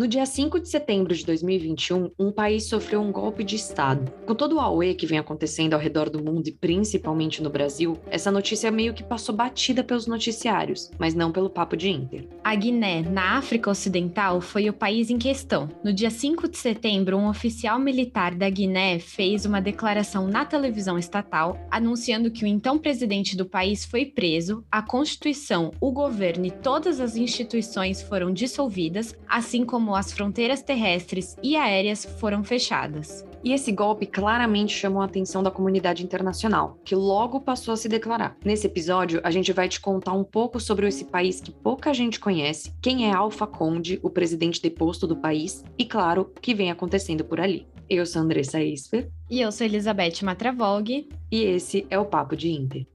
No dia 5 de setembro de 2021, um país sofreu um golpe de Estado. Com todo o auê que vem acontecendo ao redor do mundo e principalmente no Brasil, essa notícia meio que passou batida pelos noticiários, mas não pelo papo de Inter. A Guiné, na África Ocidental, foi o país em questão. No dia 5 de setembro, um oficial militar da Guiné fez uma declaração na televisão estatal anunciando que o então presidente do país foi preso, a Constituição, o governo e todas as instituições foram dissolvidas, assim como as fronteiras terrestres e aéreas foram fechadas. E esse golpe claramente chamou a atenção da comunidade internacional, que logo passou a se declarar. Nesse episódio, a gente vai te contar um pouco sobre esse país que pouca gente conhece, quem é Alfa Conde, o presidente deposto do país, e claro, o que vem acontecendo por ali. Eu sou Andressa Esper. E eu sou Elizabeth Matravog. E esse é o Papo de Inter.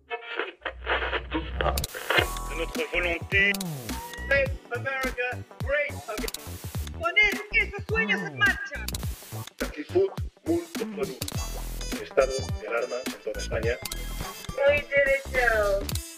America great again. Poner esos sueños en ah. marcha. Estado de alarma en toda España. Muy interesado.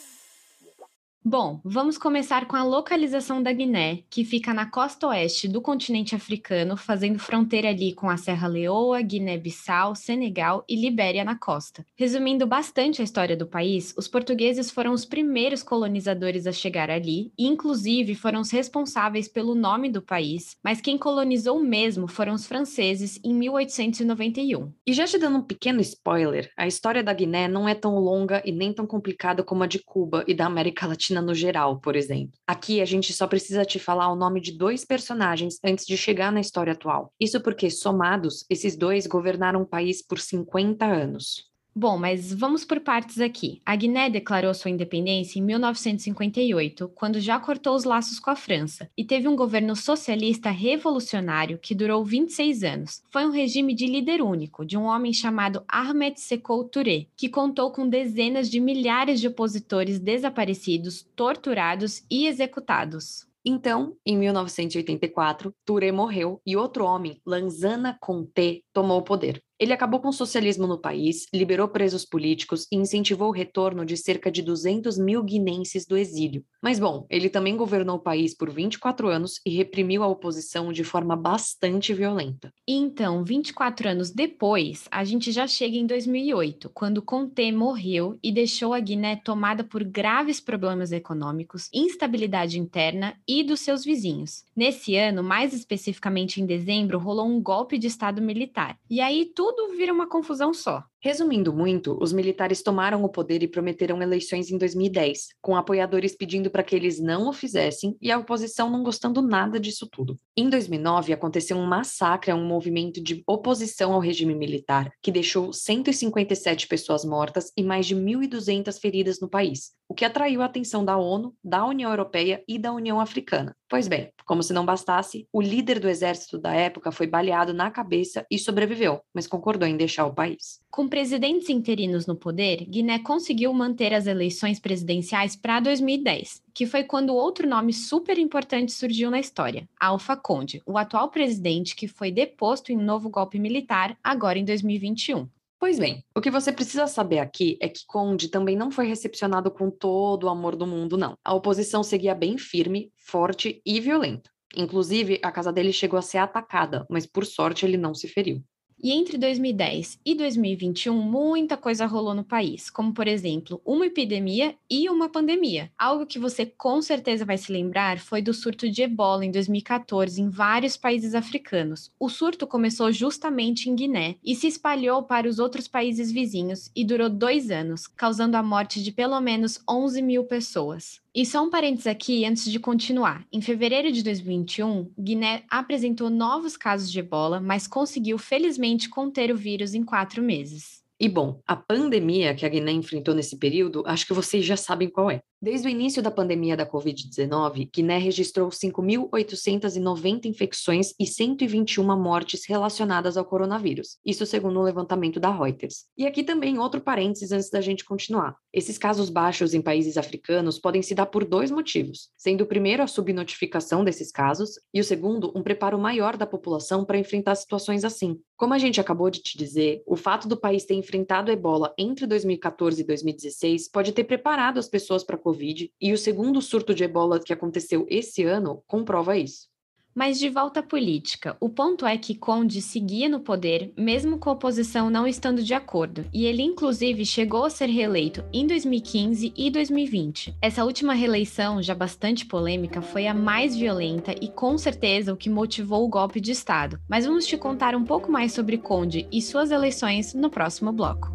Bom, vamos começar com a localização da Guiné, que fica na costa oeste do continente africano, fazendo fronteira ali com a Serra Leoa, Guiné-Bissau, Senegal e Libéria na costa. Resumindo bastante a história do país, os portugueses foram os primeiros colonizadores a chegar ali e, inclusive, foram os responsáveis pelo nome do país, mas quem colonizou mesmo foram os franceses em 1891. E já te dando um pequeno spoiler, a história da Guiné não é tão longa e nem tão complicada como a de Cuba e da América Latina no geral, por exemplo. Aqui a gente só precisa te falar o nome de dois personagens antes de chegar na história atual. Isso porque, somados, esses dois governaram o país por 50 anos. Bom, mas vamos por partes aqui. A Guiné declarou sua independência em 1958, quando já cortou os laços com a França, e teve um governo socialista revolucionário que durou 26 anos. Foi um regime de líder único, de um homem chamado Ahmed Sekou Touré, que contou com dezenas de milhares de opositores desaparecidos, torturados e executados. Então, em 1984, Touré morreu e outro homem, Lanzana Conté, tomou o poder. Ele acabou com o socialismo no país, liberou presos políticos e incentivou o retorno de cerca de 200 mil guinenses do exílio. Mas, bom, ele também governou o país por 24 anos e reprimiu a oposição de forma bastante violenta. Então, 24 anos depois, a gente já chega em 2008, quando Conté morreu e deixou a Guiné tomada por graves problemas econômicos, instabilidade interna e dos seus vizinhos. Nesse ano, mais especificamente em dezembro, rolou um golpe de Estado militar. E aí tudo tudo vira uma confusão só. Resumindo muito, os militares tomaram o poder e prometeram eleições em 2010, com apoiadores pedindo para que eles não o fizessem e a oposição não gostando nada disso tudo. Em 2009, aconteceu um massacre a um movimento de oposição ao regime militar, que deixou 157 pessoas mortas e mais de 1.200 feridas no país, o que atraiu a atenção da ONU, da União Europeia e da União Africana. Pois bem, como se não bastasse, o líder do exército da época foi baleado na cabeça e sobreviveu, mas concordou em deixar o país. Com presidentes interinos no poder, Guiné conseguiu manter as eleições presidenciais para 2010, que foi quando outro nome super importante surgiu na história, Alpha Conde, o atual presidente que foi deposto em novo golpe militar agora em 2021. Pois bem, o que você precisa saber aqui é que Conde também não foi recepcionado com todo o amor do mundo, não. A oposição seguia bem firme, forte e violenta. Inclusive, a casa dele chegou a ser atacada, mas por sorte ele não se feriu. E entre 2010 e 2021, muita coisa rolou no país, como por exemplo, uma epidemia e uma pandemia. Algo que você com certeza vai se lembrar foi do surto de ebola em 2014 em vários países africanos. O surto começou justamente em Guiné e se espalhou para os outros países vizinhos e durou dois anos, causando a morte de pelo menos 11 mil pessoas. E só um parênteses aqui antes de continuar. Em fevereiro de 2021, Guiné apresentou novos casos de ebola, mas conseguiu felizmente conter o vírus em quatro meses. E bom, a pandemia que a Guiné enfrentou nesse período, acho que vocês já sabem qual é. Desde o início da pandemia da Covid-19, Guiné registrou 5.890 infecções e 121 mortes relacionadas ao coronavírus, isso segundo o um levantamento da Reuters. E aqui também outro parênteses antes da gente continuar. Esses casos baixos em países africanos podem se dar por dois motivos, sendo o primeiro a subnotificação desses casos e o segundo um preparo maior da população para enfrentar situações assim. Como a gente acabou de te dizer, o fato do país ter enfrentado ebola entre 2014 e 2016 pode ter preparado as pessoas para Covid, e o segundo surto de ebola que aconteceu esse ano comprova isso. Mas de volta à política, o ponto é que Conde seguia no poder, mesmo com a oposição não estando de acordo, e ele inclusive chegou a ser reeleito em 2015 e 2020. Essa última reeleição, já bastante polêmica, foi a mais violenta e com certeza o que motivou o golpe de Estado. Mas vamos te contar um pouco mais sobre Conde e suas eleições no próximo bloco.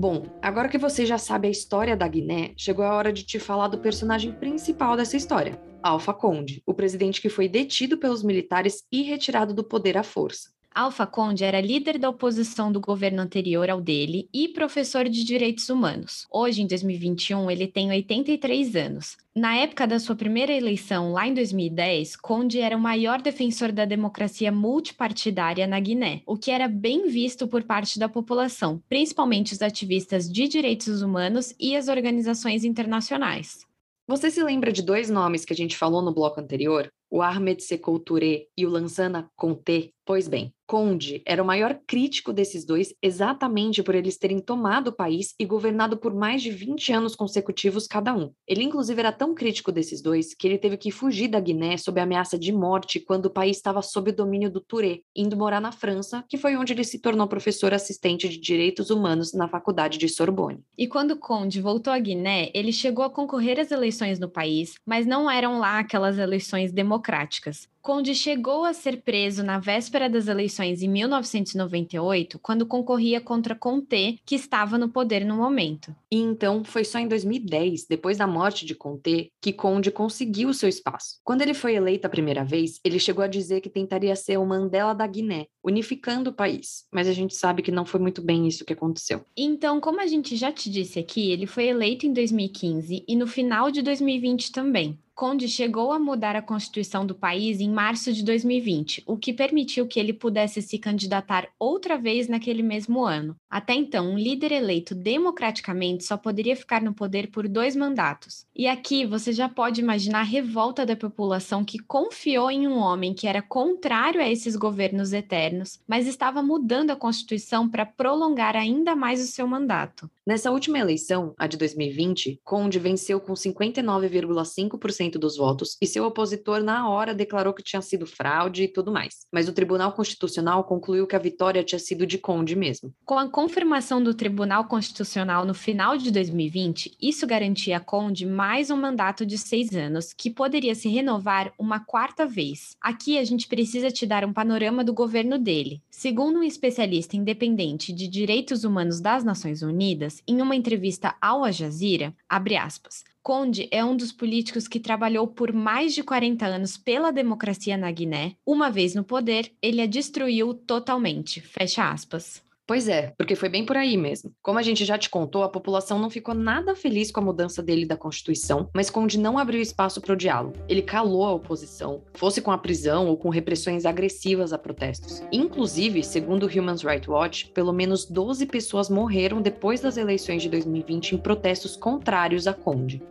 Bom, agora que você já sabe a história da Guiné, chegou a hora de te falar do personagem principal dessa história, Alpha Conde, o presidente que foi detido pelos militares e retirado do poder à força. Alpha Conde era líder da oposição do governo anterior ao dele e professor de direitos humanos. Hoje, em 2021, ele tem 83 anos. Na época da sua primeira eleição, lá em 2010, Conde era o maior defensor da democracia multipartidária na Guiné, o que era bem visto por parte da população, principalmente os ativistas de direitos humanos e as organizações internacionais. Você se lembra de dois nomes que a gente falou no bloco anterior? O Ahmed Sekou Touré e o Lansana Conté? Pois bem, Conde era o maior crítico desses dois exatamente por eles terem tomado o país e governado por mais de 20 anos consecutivos cada um. Ele, inclusive, era tão crítico desses dois que ele teve que fugir da Guiné sob ameaça de morte quando o país estava sob o domínio do Touré, indo morar na França, que foi onde ele se tornou professor assistente de direitos humanos na faculdade de Sorbonne. E quando Conde voltou à Guiné, ele chegou a concorrer às eleições no país, mas não eram lá aquelas eleições democráticas. Conde chegou a ser preso na véspera das eleições em 1998, quando concorria contra Conté, que estava no poder no momento. E então foi só em 2010, depois da morte de Conté, que Conde conseguiu seu espaço. Quando ele foi eleito a primeira vez, ele chegou a dizer que tentaria ser o Mandela da Guiné, unificando o país. Mas a gente sabe que não foi muito bem isso que aconteceu. Então, como a gente já te disse aqui, ele foi eleito em 2015 e no final de 2020 também. Conde chegou a mudar a constituição do país em março de 2020, o que permitiu que ele pudesse se candidatar outra vez naquele mesmo ano. Até então, um líder eleito democraticamente só poderia ficar no poder por dois mandatos. E aqui você já pode imaginar a revolta da população que confiou em um homem que era contrário a esses governos eternos, mas estava mudando a constituição para prolongar ainda mais o seu mandato. Nessa última eleição, a de 2020, Conde venceu com 59,5% dos votos e seu opositor, na hora, declarou que tinha sido fraude e tudo mais. Mas o Tribunal Constitucional concluiu que a vitória tinha sido de Conde mesmo. Com a confirmação do Tribunal Constitucional no final de 2020, isso garantia a Conde mais um mandato de seis anos, que poderia se renovar uma quarta vez. Aqui a gente precisa te dar um panorama do governo dele. Segundo um especialista independente de direitos humanos das Nações Unidas, em uma entrevista ao Al Jazeera, abre aspas, Conde é um dos políticos que trabalhou por mais de 40 anos pela democracia na Guiné. Uma vez no poder, ele a destruiu totalmente. Fecha aspas. Pois é, porque foi bem por aí mesmo. Como a gente já te contou, a população não ficou nada feliz com a mudança dele da Constituição, mas Conde não abriu espaço para o diálogo. Ele calou a oposição, fosse com a prisão ou com repressões agressivas a protestos. Inclusive, segundo o Human Rights Watch, pelo menos 12 pessoas morreram depois das eleições de 2020 em protestos contrários a Conde.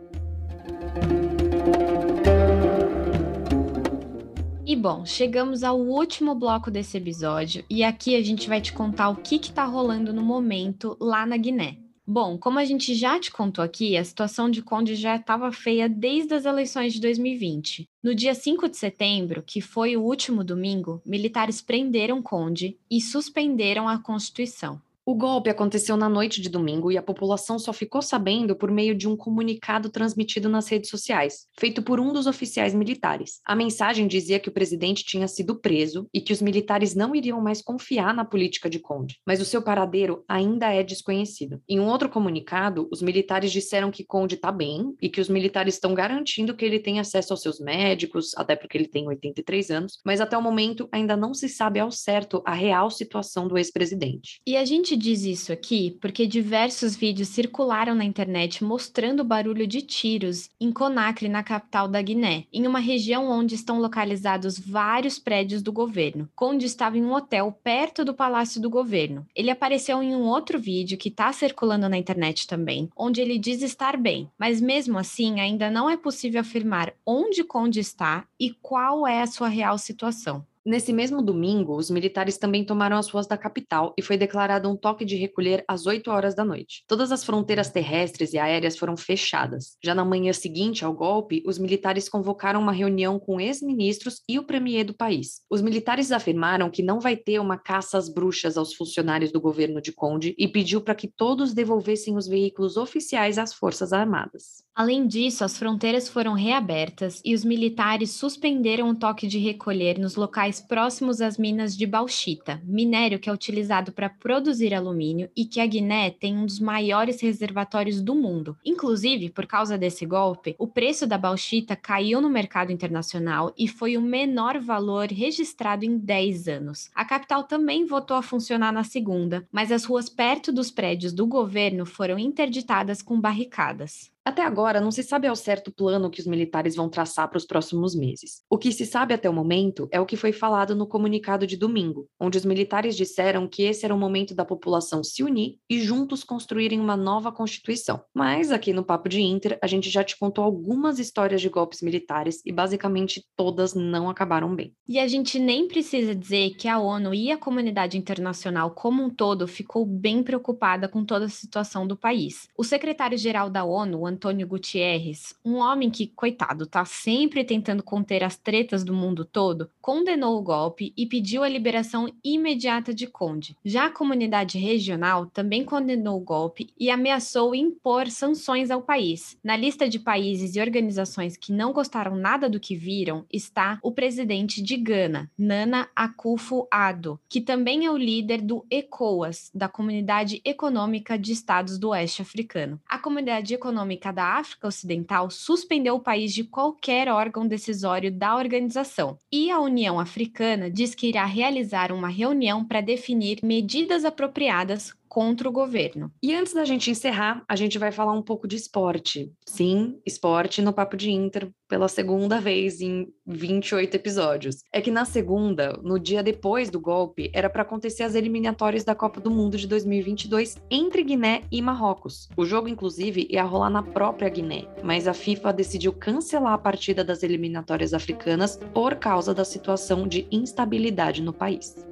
E bom, chegamos ao último bloco desse episódio e aqui a gente vai te contar o que está rolando no momento lá na Guiné. Bom, como a gente já te contou aqui, a situação de Conde já estava feia desde as eleições de 2020. No dia 5 de setembro, que foi o último domingo, militares prenderam Conde e suspenderam a Constituição. O golpe aconteceu na noite de domingo e a população só ficou sabendo por meio de um comunicado transmitido nas redes sociais, feito por um dos oficiais militares. A mensagem dizia que o presidente tinha sido preso e que os militares não iriam mais confiar na política de Conde, mas o seu paradeiro ainda é desconhecido. Em um outro comunicado, os militares disseram que Conde está bem e que os militares estão garantindo que ele tem acesso aos seus médicos, até porque ele tem 83 anos, mas até o momento ainda não se sabe ao certo a real situação do ex-presidente. E a gente diz isso aqui porque diversos vídeos circularam na internet mostrando o barulho de tiros em Conakry, na capital da Guiné, em uma região onde estão localizados vários prédios do governo. Conde estava em um hotel perto do palácio do governo. Ele apareceu em um outro vídeo que está circulando na internet também, onde ele diz estar bem, mas mesmo assim ainda não é possível afirmar onde Conde está e qual é a sua real situação. Nesse mesmo domingo, os militares também tomaram as ruas da capital e foi declarado um toque de recolher às 8 horas da noite. Todas as fronteiras terrestres e aéreas foram fechadas. Já na manhã seguinte ao golpe, os militares convocaram uma reunião com ex-ministros e o premier do país. Os militares afirmaram que não vai ter uma caça às bruxas aos funcionários do governo de Conde e pediu para que todos devolvessem os veículos oficiais às Forças Armadas. Além disso, as fronteiras foram reabertas e os militares suspenderam o toque de recolher nos locais próximos às minas de bauxita, minério que é utilizado para produzir alumínio e que a Guiné tem um dos maiores reservatórios do mundo. Inclusive, por causa desse golpe, o preço da bauxita caiu no mercado internacional e foi o menor valor registrado em 10 anos. A capital também votou a funcionar na segunda, mas as ruas perto dos prédios do governo foram interditadas com barricadas. Até agora, não se sabe ao certo o plano que os militares vão traçar para os próximos meses. O que se sabe até o momento é o que foi falado no comunicado de domingo, onde os militares disseram que esse era o momento da população se unir e juntos construírem uma nova Constituição. Mas aqui no Papo de Inter, a gente já te contou algumas histórias de golpes militares e basicamente todas não acabaram bem. E a gente nem precisa dizer que a ONU e a comunidade internacional como um todo ficou bem preocupada com toda a situação do país. O secretário-geral da ONU, Antônio Gutierrez, um homem que, coitado, tá sempre tentando conter as tretas do mundo todo, condenou o golpe e pediu a liberação imediata de Conde. Já a comunidade regional também condenou o golpe e ameaçou impor sanções ao país. Na lista de países e organizações que não gostaram nada do que viram está o presidente de Gana, Nana Akufo-Addo, que também é o líder do ECOWAS, da Comunidade Econômica de Estados do Oeste Africano. A Comunidade Econômica Da África Ocidental suspendeu o país de qualquer órgão decisório da organização. E a União Africana diz que irá realizar uma reunião para definir medidas apropriadas contra o governo. E antes da gente encerrar, a gente vai falar um pouco de esporte. Sim, esporte no Papo de Inter pela segunda vez em 28 episódios. É que na segunda, no dia depois do golpe, era para acontecer as eliminatórias da Copa do Mundo de 2022 entre Guiné e Marrocos. O jogo, inclusive, ia rolar na própria Guiné, mas a FIFA decidiu cancelar a partida das eliminatórias africanas por causa da situação de instabilidade no país.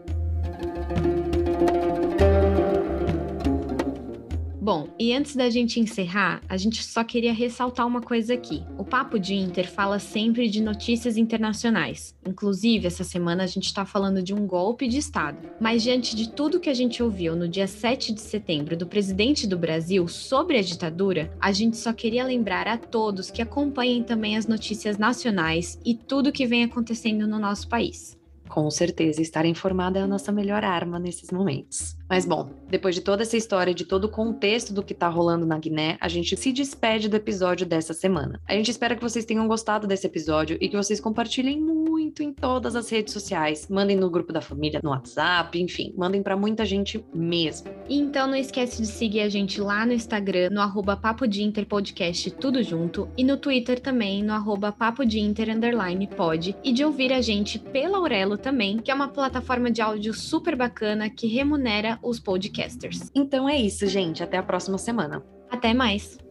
Bom, e antes da gente encerrar, a gente só queria ressaltar uma coisa aqui. O Papo de Inter fala sempre de notícias internacionais. Inclusive, essa semana a gente está falando de um golpe de Estado. Mas diante de tudo que a gente ouviu no dia 7 de setembro do presidente do Brasil sobre a ditadura, a gente só queria lembrar a todos que acompanhem também as notícias nacionais e tudo que vem acontecendo no nosso país. Com certeza, estar informada é a nossa melhor arma nesses momentos. Mas bom, depois de toda essa história, de todo o contexto do que tá rolando na Guiné, a gente se despede do episódio dessa semana. A gente espera que vocês tenham gostado desse episódio e que vocês compartilhem muito em todas as redes sociais. Mandem no grupo da família, no WhatsApp, enfim, mandem para muita gente mesmo. Então não esquece de seguir a gente lá no Instagram, no arroba Papo de Inter Podcast, tudo junto, e no Twitter também, no arroba Papo de Inter underline pod, e de ouvir a gente pela Aurelo também, que é uma plataforma de áudio super bacana que remunera os podcasters. Então é isso, gente. Até a próxima semana. Até mais!